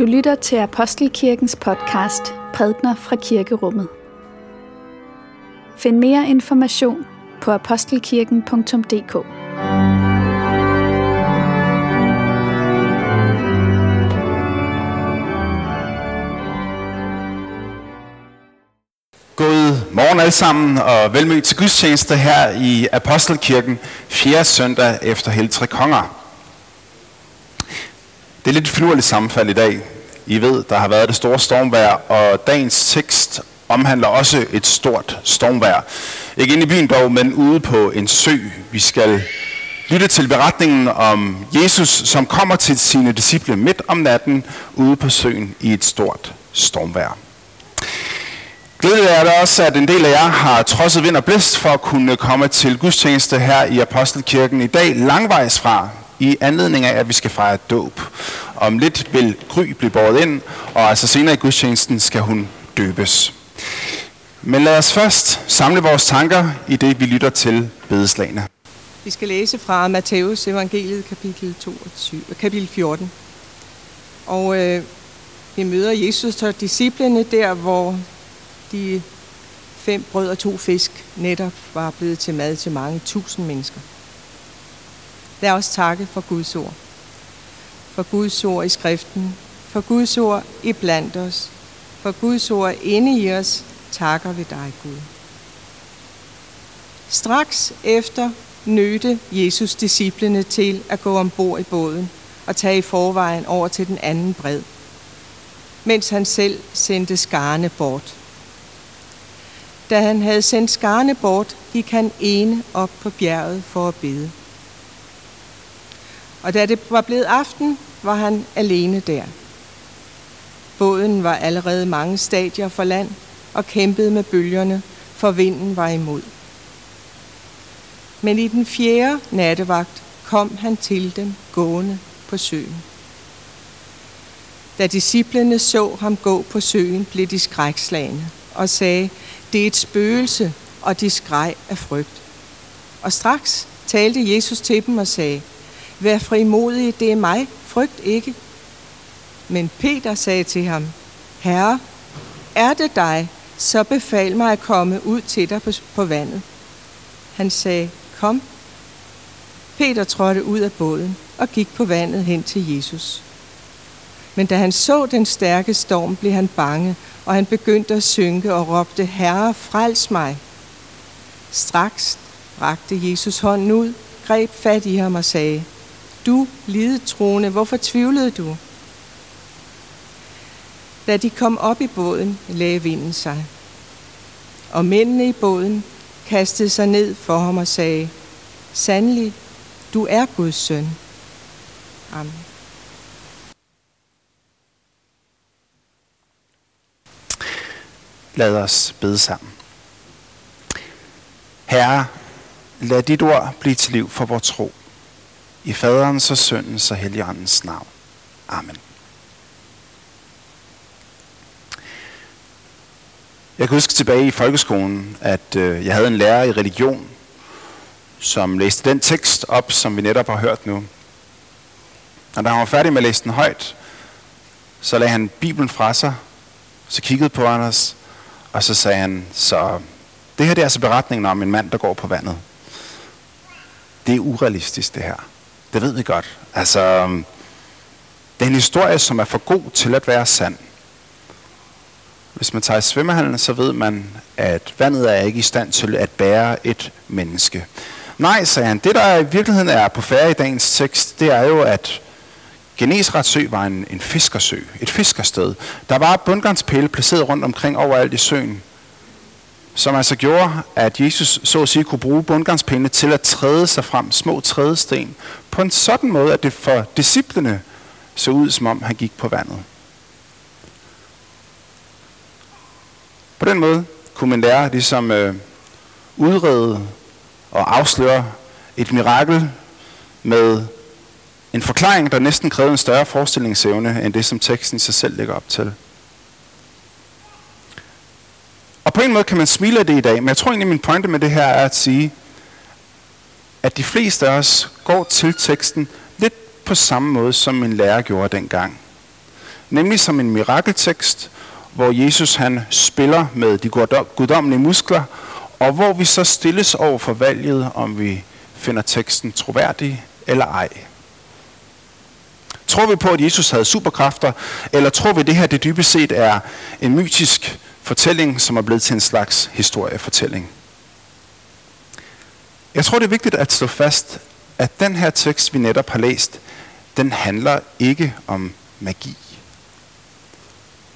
Du lytter til Apostelkirkens podcast Prædner fra Kirkerummet. Find mere information på apostelkirken.dk. God morgen alle sammen, og velmødt til gudstjeneste her i Apostelkirken, 4. søndag efter Heltre Konger. Det er lidt finurligt sammenfald i dag. I ved, der har været det store stormvejr, og dagens tekst omhandler også et stort stormvejr. Ikke inde i byen dog, men ude på en sø. Vi skal lytte til beretningen om Jesus, som kommer til sine disciple midt om natten ude på søen i et stort stormvejr. Glædeligt er det også, at en del af jer har trodset vind og blæst for at kunne komme til gudstjeneste her i Apostelkirken i dag langvejs fra, i anledning af, at vi skal fejre dåb. Om lidt vil Gry blive båret ind, og altså senere i gudstjenesten skal hun døbes. Men lad os først samle vores tanker i det, vi lytter til bedeslagene. Vi skal læse fra Matthæus evangeliet kapitel, 22, kapitel 14. Og øh, vi møder Jesus og disciplene der, hvor de fem brød og to fisk netop var blevet til mad til mange tusind mennesker. Lad os takke for Guds ord. For Guds ord i skriften. For Guds ord i blandt os. For Guds ord inde i os takker vi dig, Gud. Straks efter nødte Jesus disciplene til at gå ombord i båden og tage i forvejen over til den anden bred, mens han selv sendte skarne bort. Da han havde sendt skarne bort, gik han ene op på bjerget for at bede. Og da det var blevet aften, var han alene der. Båden var allerede mange stadier for land og kæmpede med bølgerne, for vinden var imod. Men i den fjerde nattevagt kom han til dem gående på søen. Da disciplene så ham gå på søen, blev de skrækslagende og sagde, det er et spøgelse, og de skreg af frygt. Og straks talte Jesus til dem og sagde, Vær frimodig, det er mig, frygt ikke. Men Peter sagde til ham, Herre, er det dig, så befal mig at komme ud til dig på vandet. Han sagde, kom. Peter trådte ud af båden og gik på vandet hen til Jesus. Men da han så den stærke storm, blev han bange, og han begyndte at synke og råbte, Herre, frels mig. Straks rakte Jesus hånden ud, greb fat i ham og sagde, du, lidetroende, hvorfor tvivlede du? Da de kom op i båden, lagde vinden sig. Og mændene i båden kastede sig ned for ham og sagde, Sandelig, du er Guds søn. Amen. Lad os bede sammen. Herre, lad dit ord blive til liv for vores tro. I faderens og søndens og helligåndens navn. Amen. Jeg kan huske tilbage i folkeskolen, at øh, jeg havde en lærer i religion, som læste den tekst op, som vi netop har hørt nu. Og da han var færdig med at læse den højt, så lagde han Bibelen fra sig, så kiggede på Anders, og så sagde han, så det her det er altså beretningen om en mand, der går på vandet. Det er urealistisk det her. Det ved vi godt. Altså, øhm, det er en historie, som er for god til at være sand. Hvis man tager i svømmehallen, så ved man, at vandet er ikke i stand til at bære et menneske. Nej, sagde han, det der i virkeligheden er på færre i dagens tekst, det er jo, at Genesrets sø var en, en fiskersø, et fiskersted. Der var bundgarnspæle placeret rundt omkring overalt i søen, som altså gjorde, at Jesus så at sige kunne bruge bundgarnspælene til at træde sig frem, små trædesten, på en sådan måde, at det for disciplene så ud, som om han gik på vandet. På den måde kunne man lære ligesom øh, udrede og afsløre et mirakel med en forklaring, der næsten krævede en større forestillingsevne, end det, som teksten i sig selv lægger op til. Og på en måde kan man smile af det i dag, men jeg tror egentlig, min pointe med det her er at sige, at de fleste af os går til teksten lidt på samme måde, som min lærer gjorde dengang. nemlig som en mirakeltekst, hvor Jesus han spiller med de guddommelige muskler, og hvor vi så stilles over for valget, om vi finder teksten troværdig eller ej. Tror vi på, at Jesus havde superkræfter, eller tror vi, at det her det dybest set er en mytisk fortælling, som er blevet til en slags historiefortælling? Jeg tror, det er vigtigt at slå fast, at den her tekst, vi netop har læst, den handler ikke om magi.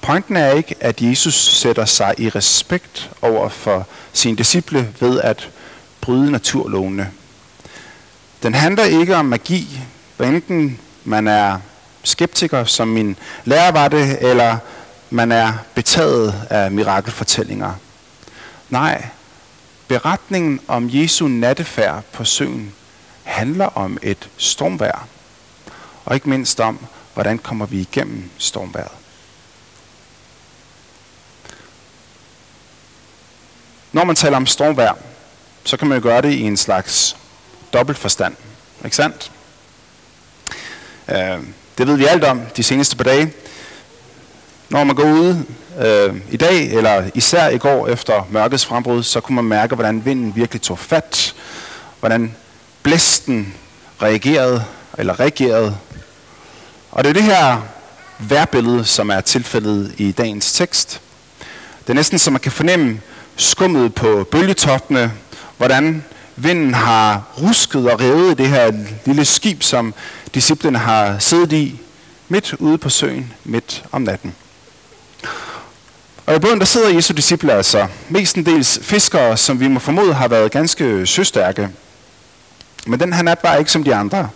Pointen er ikke, at Jesus sætter sig i respekt over for sine disciple ved at bryde naturlovene. Den handler ikke om magi, hvad enten man er skeptiker, som min lærer var det, eller man er betaget af mirakelfortællinger. Nej, beretningen om Jesu nattefærd på søen handler om et stormvær, og ikke mindst om, hvordan kommer vi igennem stormværet. Når man taler om stormvær, så kan man jo gøre det i en slags dobbelt forstand. Ikke sandt? Øh, det ved vi alt om de seneste par dage. Når man går ud øh, i dag, eller især i går efter mørkets frembrud, så kunne man mærke, hvordan vinden virkelig tog fat. Hvordan blæsten reagerede, eller reagerede. Og det er det her værbillede, som er tilfældet i dagens tekst. Det er næsten som man kan fornemme skummet på bølgetoppene, hvordan vinden har rusket og revet det her lille skib, som disciplene har siddet i midt ude på søen, midt om natten. Og i båden der sidder Jesu disciple altså mestendels fiskere, som vi må formode har været ganske søstærke. Men den her nat var ikke som de andre.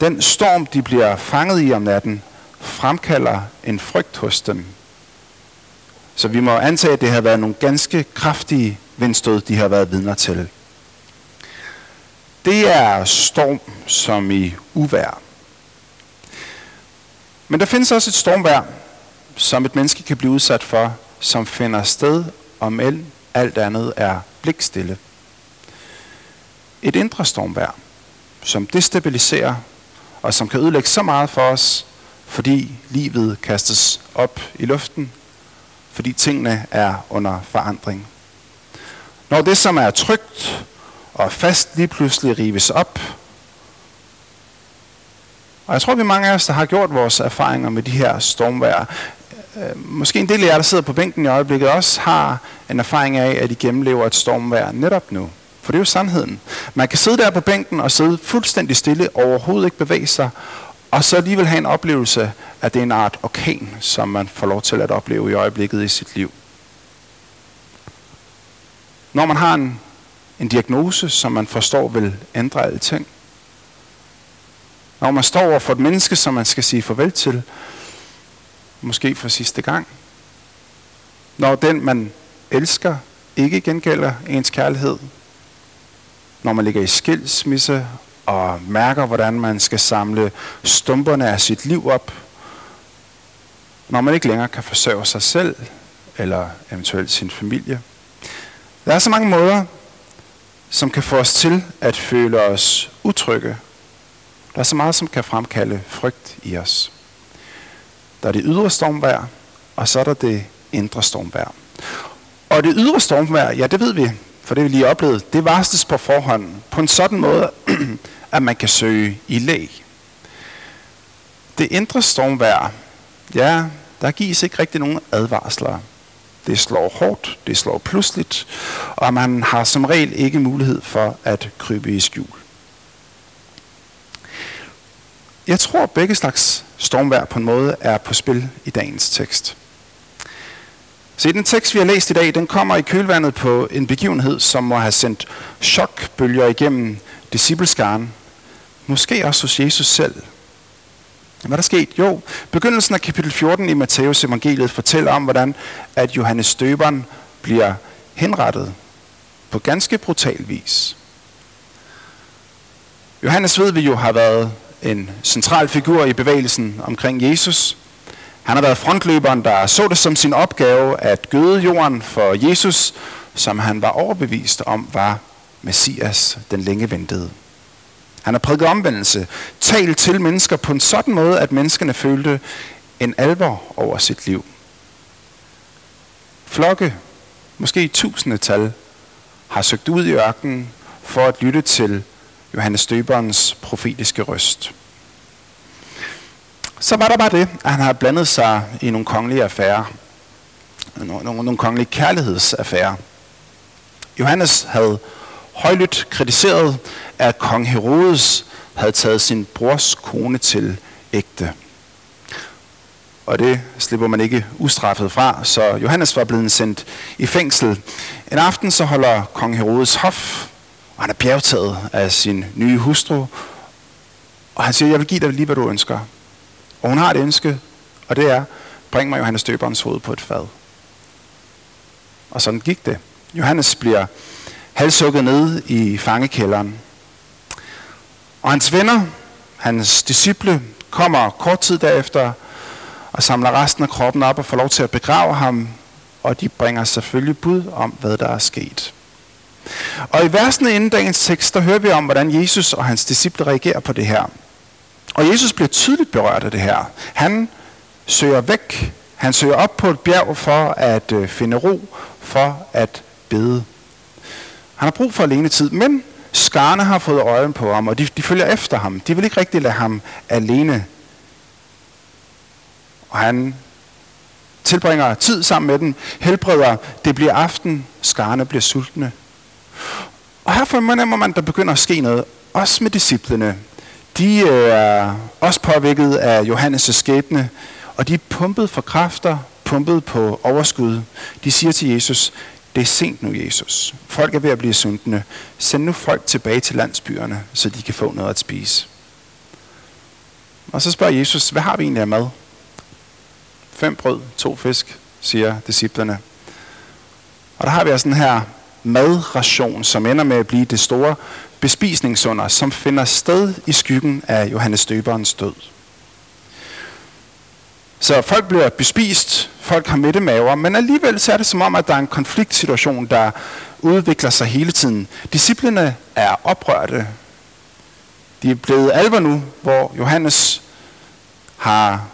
Den storm, de bliver fanget i om natten, fremkalder en frygt hos dem. Så vi må antage, at det har været nogle ganske kraftige vindstød, de har været vidner til. Det er storm som i uvær. Men der findes også et stormvær, som et menneske kan blive udsat for, som finder sted, om alt andet er blikstille. Et indre stormvær, som destabiliserer og som kan ødelægge så meget for os, fordi livet kastes op i luften, fordi tingene er under forandring. Når det, som er trygt og fast, lige pludselig rives op, og jeg tror, vi mange af os, der har gjort vores erfaringer med de her stormvær, øh, måske en del af jer, der sidder på bænken i øjeblikket, også har en erfaring af, at I gennemlever et stormvejr netop nu. For det er jo sandheden. Man kan sidde der på bænken og sidde fuldstændig stille, overhovedet ikke bevæge sig, og så alligevel have en oplevelse, at det er en art orkan, som man får lov til at opleve i øjeblikket i sit liv. Når man har en, en diagnose, som man forstår vil ændre alting. Når man står over for et menneske, som man skal sige farvel til, måske for sidste gang. Når den, man elsker, ikke gengælder ens kærlighed. Når man ligger i skilsmisse og mærker, hvordan man skal samle stumperne af sit liv op, når man ikke længere kan forsørge sig selv eller eventuelt sin familie. Der er så mange måder, som kan få os til at føle os utrygge. Der er så meget, som kan fremkalde frygt i os. Der er det ydre stormvær, og så er der det indre stormvær. Og det ydre stormvær, ja det ved vi, for det vi lige oplevet, det varsles på forhånd på en sådan måde, at man kan søge i læg. Det indre stormvær, ja, der gives ikke rigtig nogen advarsler. Det slår hårdt, det slår pludseligt, og man har som regel ikke mulighed for at krybe i skjul. Jeg tror, at begge slags stormvær på en måde er på spil i dagens tekst. Se, den tekst, vi har læst i dag, den kommer i kølvandet på en begivenhed, som må have sendt chokbølger igennem discipleskaren. Måske også hos Jesus selv. Hvad der sket? Jo, begyndelsen af kapitel 14 i Matteus evangeliet fortæller om, hvordan at Johannes Støberen bliver henrettet på ganske brutal vis. Johannes ved vi jo har været en central figur i bevægelsen omkring Jesus. Han har været frontløberen, der så det som sin opgave at gøde jorden for Jesus, som han var overbevist om var Messias, den længe ventede. Han har prædiket omvendelse, talt til mennesker på en sådan måde, at menneskerne følte en alvor over sit liv. Flokke, måske i tusindetal, har søgt ud i ørkenen for at lytte til Johannes Støberens profetiske røst. Så var der bare det, at han har blandet sig i nogle kongelige affærer. Nogle, nogle, nogle kongelige kærlighedsaffærer. Johannes havde højlydt kritiseret, at kong Herodes havde taget sin brors kone til ægte. Og det slipper man ikke ustraffet fra, så Johannes var blevet sendt i fængsel. En aften så holder kong Herodes hof, og han er bjergtaget af sin nye hustru. Og han siger, jeg vil give dig lige, hvad du ønsker. Og hun har et ønske, og det er, bring mig Johannes døberens hoved på et fad. Og sådan gik det. Johannes bliver halshugget ned i fangekælderen. Og hans venner, hans disciple, kommer kort tid derefter og samler resten af kroppen op og får lov til at begrave ham, og de bringer selvfølgelig bud om, hvad der er sket. Og i versene inden dagens tekst, der hører vi om, hvordan Jesus og hans disciple reagerer på det her. Og Jesus bliver tydeligt berørt af det her. Han søger væk. Han søger op på et bjerg for at øh, finde ro, for at bede. Han har brug for alene tid, men skarne har fået øjen på ham, og de, de følger efter ham. De vil ikke rigtig lade ham alene. Og han tilbringer tid sammen med dem, helbreder, det bliver aften, skarne bliver sultne. Og her fornemmer man, at der begynder at ske noget, også med disciplene. De øh, er også påvirket af Johannes' skæbne, og de er pumpet for kræfter, pumpet på overskud. De siger til Jesus, det er sent nu, Jesus. Folk er ved at blive sultne. Send nu folk tilbage til landsbyerne, så de kan få noget at spise. Og så spørger Jesus, hvad har vi egentlig af mad? Fem brød, to fisk, siger disciplerne. Og der har vi altså den her madration, som ender med at blive det store bespisningsunder, som finder sted i skyggen af Johannes Døberens død. Så folk bliver bespist, folk har mætte maver, men alligevel så er det som om, at der er en konfliktsituation, der udvikler sig hele tiden. Disciplerne er oprørte. De er blevet alvor nu, hvor Johannes har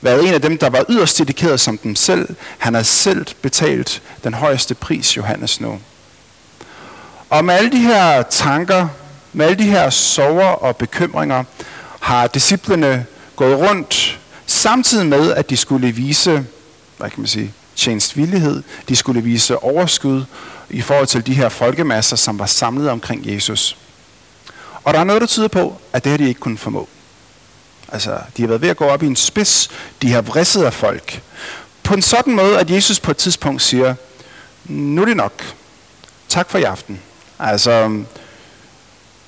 været en af dem, der var yderst dedikeret som dem selv. Han har selv betalt den højeste pris, Johannes nu. Og med alle de her tanker, med alle de her sorger og bekymringer, har disciplene gået rundt, samtidig med, at de skulle vise, hvad kan man sige, tjenestvillighed, de skulle vise overskud i forhold til de her folkemasser, som var samlet omkring Jesus. Og der er noget, der tyder på, at det har de ikke kunne formå. Altså, de har været ved at gå op i en spids. De har vridset af folk. På en sådan måde, at Jesus på et tidspunkt siger, nu er det nok. Tak for i aften. Altså,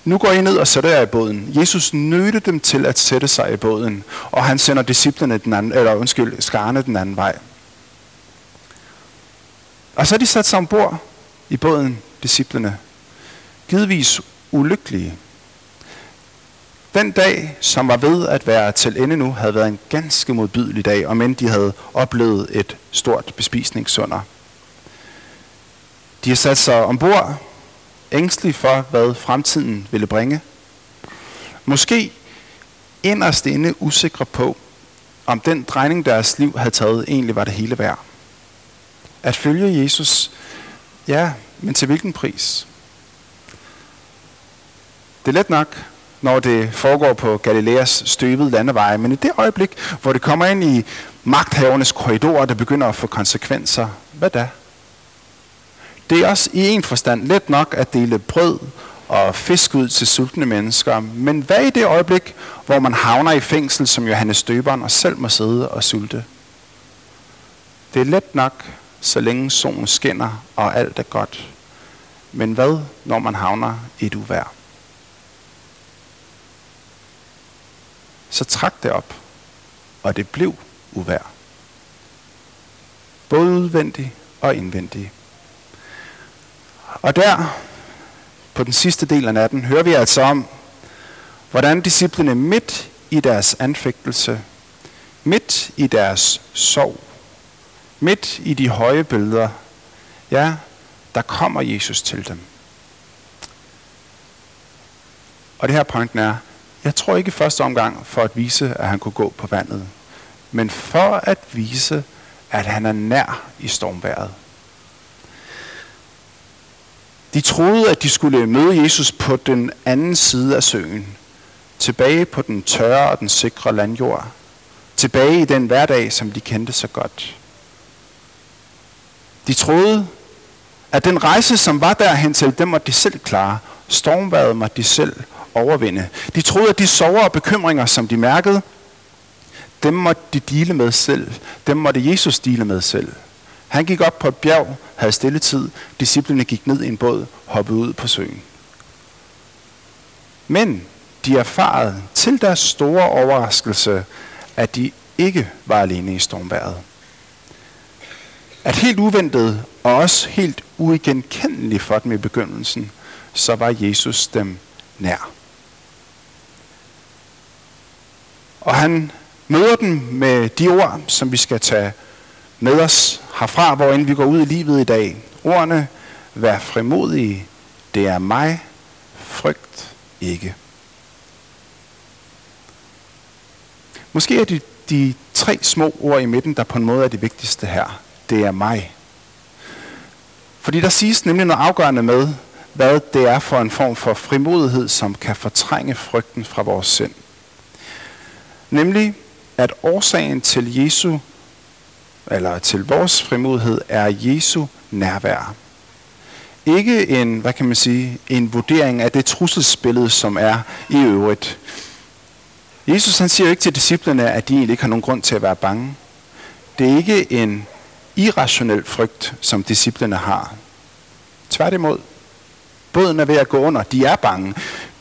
nu går I ned og sætter jer i båden. Jesus nødte dem til at sætte sig i båden, og han sender disciplene den anden, eller undskyld, skarne den anden vej. Og så er de sat sig ombord i båden, disciplene. Givetvis ulykkelige. Den dag, som var ved at være til ende nu, havde været en ganske modbydelig dag, og men de havde oplevet et stort bespisningssunder. De har sat sig ombord, ængstelig for, hvad fremtiden ville bringe. Måske inderst inde usikre på, om den drejning, deres liv havde taget, egentlig var det hele værd. At følge Jesus, ja, men til hvilken pris? Det er let nok, når det foregår på Galileas støvede landeveje, men i det øjeblik, hvor det kommer ind i magthavernes korridorer, der begynder at få konsekvenser, hvad da? Det er også i en forstand let nok at dele brød og fisk ud til sultne mennesker, men hvad i det øjeblik, hvor man havner i fængsel som Johannes Døberen og selv må sidde og sulte? Det er let nok, så længe solen skinner og alt er godt. Men hvad, når man havner i et uvær? Så trak det op, og det blev uvær. Både udvendigt og indvendigt. Og der, på den sidste del af natten, hører vi altså om, hvordan disciplene midt i deres anfægtelse, midt i deres sorg, midt i de høje billeder, ja, der kommer Jesus til dem. Og det her pointen er, jeg tror ikke i første omgang for at vise, at han kunne gå på vandet. men for at vise, at han er nær i stormværet. De troede, at de skulle møde Jesus på den anden side af søen, tilbage på den tørre og den sikre landjord, tilbage i den hverdag, som de kendte så godt. De troede, at den rejse, som var derhen til, den måtte de selv klare. Stormværet måtte de selv overvinde. De troede, at de sover og bekymringer, som de mærkede, dem måtte de dele med selv. Dem måtte Jesus dele med selv. Han gik op på et bjerg, havde stille tid. Disciplene gik ned i en båd, hoppede ud på søen. Men de erfarede til deres store overraskelse, at de ikke var alene i stormværet. At helt uventet og også helt uigenkendeligt for dem i begyndelsen, så var Jesus dem nær. Og han møder dem med de ord, som vi skal tage med os herfra, hvor end vi går ud i livet i dag. Ordene, vær frimodige, det er mig, frygt ikke. Måske er det de tre små ord i midten, der på en måde er det vigtigste her. Det er mig. Fordi der siges nemlig noget afgørende med, hvad det er for en form for frimodighed, som kan fortrænge frygten fra vores sind. Nemlig, at årsagen til Jesu, eller til vores frimodighed, er Jesu nærvær. Ikke en, hvad kan man sige, en vurdering af det trusselsbillede, som er i øvrigt. Jesus han siger jo ikke til disciplene, at de egentlig ikke har nogen grund til at være bange. Det er ikke en irrationel frygt, som disciplene har. Tværtimod. Båden er ved at gå under. De er bange.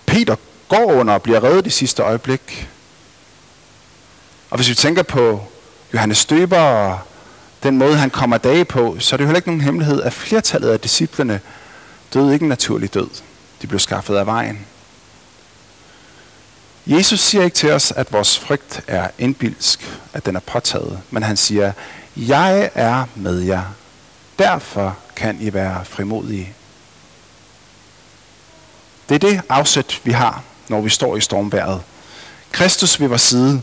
Peter går under og bliver reddet i sidste øjeblik. Og hvis vi tænker på Johannes Støber og den måde, han kommer dage på, så er det jo heller ikke nogen hemmelighed, at flertallet af disciplene døde ikke en naturlig død. De blev skaffet af vejen. Jesus siger ikke til os, at vores frygt er indbilsk, at den er påtaget, men han siger, jeg er med jer. Derfor kan I være frimodige. Det er det afsæt, vi har, når vi står i stormværet. Kristus ved vores side.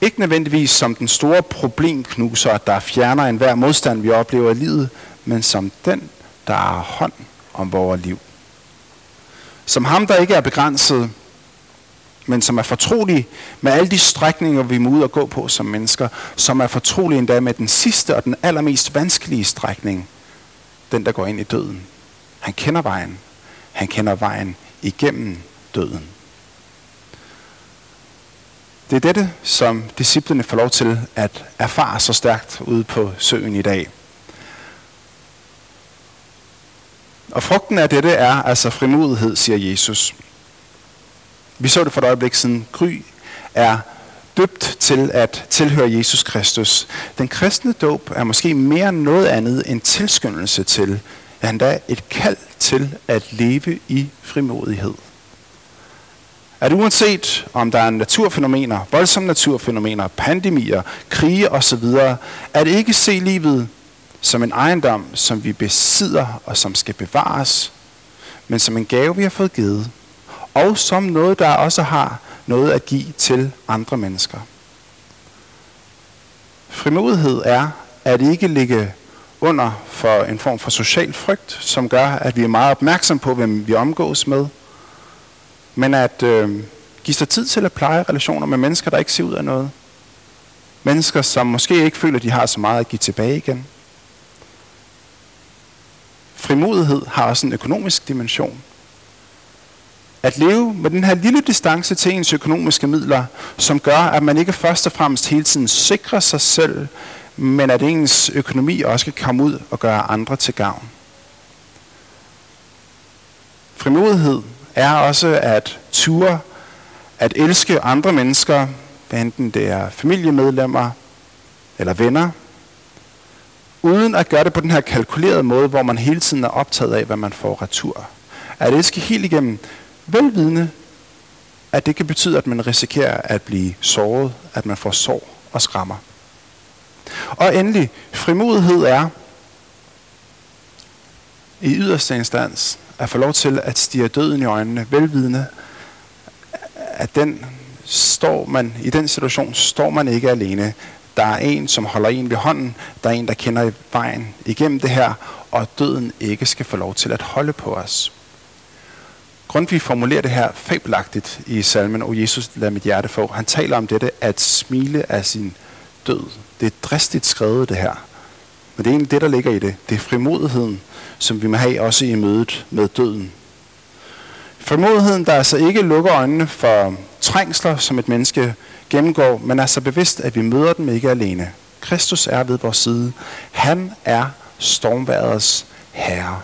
Ikke nødvendigvis som den store problemknuser, der fjerner enhver modstand, vi oplever i livet, men som den, der har hånd om vores liv. Som ham, der ikke er begrænset, men som er fortrolig med alle de strækninger, vi må ud og gå på som mennesker, som er fortrolig endda med den sidste og den allermest vanskelige strækning, den der går ind i døden. Han kender vejen. Han kender vejen igennem døden. Det er dette, som disciplene får lov til at erfare så stærkt ude på søen i dag. Og frugten af dette er altså frimodighed, siger Jesus. Vi så det for et øjeblik siden. Gry er døbt til at tilhøre Jesus Kristus. Den kristne dåb er måske mere noget andet end tilskyndelse til, ja endda et kald til at leve i frimodighed. At uanset om der er naturfænomener, voldsomme naturfænomener, pandemier, krige osv., at ikke se livet som en ejendom, som vi besidder og som skal bevares, men som en gave, vi har fået givet, og som noget, der også har noget at give til andre mennesker. Frimodighed er at ikke ligge under for en form for social frygt, som gør, at vi er meget opmærksom på, hvem vi omgås med, men at øh, give sig tid til at pleje relationer med mennesker, der ikke ser ud af noget. Mennesker, som måske ikke føler, at de har så meget at give tilbage igen. Frimodighed har også en økonomisk dimension. At leve med den her lille distance til ens økonomiske midler, som gør, at man ikke først og fremmest hele tiden sikrer sig selv, men at ens økonomi også kan komme ud og gøre andre til gavn. Frimodighed er også at ture, at elske andre mennesker, hvad enten det er familiemedlemmer eller venner, uden at gøre det på den her kalkulerede måde, hvor man hele tiden er optaget af, hvad man får retur. At elske helt igennem velvidende, at det kan betyde, at man risikerer at blive såret, at man får sår og skrammer. Og endelig, frimodighed er i yderste instans at få lov til at stige døden i øjnene, velvidende, at den, står man i den situation, står man ikke alene. Der er en, som holder en ved hånden. Der er en, der kender vejen igennem det her, og døden ikke skal få lov til at holde på os. Grundtvig formulerer det her fabelagtigt i salmen, og Jesus lad mit hjerte få. Han taler om dette at smile af sin død. Det er dristigt skrevet det her. Men det er egentlig det, der ligger i det. Det er frimodigheden, som vi må have også i mødet med døden. Formodigheden, der altså ikke lukker øjnene for trængsler, som et menneske gennemgår, men er så bevidst, at vi møder dem ikke alene. Kristus er ved vores side. Han er stormværets herre,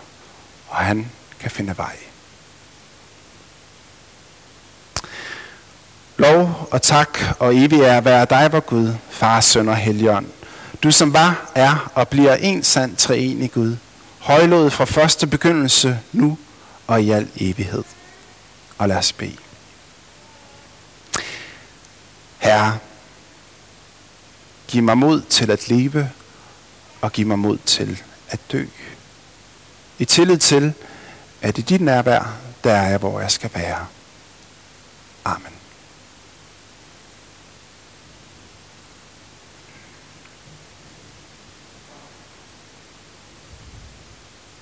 og han kan finde vej. Lov og tak og evig er være dig, vor Gud, Far, Søn og Helligånd. Du som var, er og bliver en sand treenig Gud. Højlået fra første begyndelse, nu og i al evighed. Og lad os bede. Herre, giv mig mod til at leve, og giv mig mod til at dø. I tillid til, at i dit nærvær, der er jeg, hvor jeg skal være. Amen.